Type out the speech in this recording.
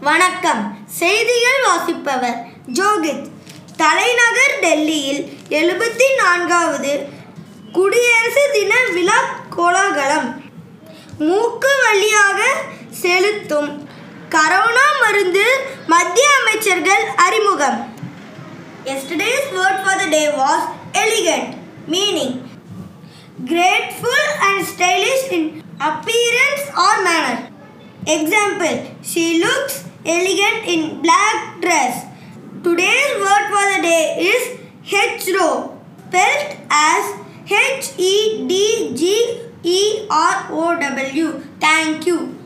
வணக்கம். செய்திகள் வாசிப்பவர் ஜோகித். தலைநகர் டெல்லியில் எழுபத்தி நான்காவது குடியரசு தின விழா கோலாகலம். மூக்கு வழியாக செலுத்தும் கரோனா மருந்து மத்திய அமைச்சர்கள் அறிமுகம். Yesterday's word for the day was elegant, meaning grateful and stylish in appearance or manner. Example, she looks elegant in black dress. Today's word for the day is hedgerow, spelled as H E D G E R O W. Thank you.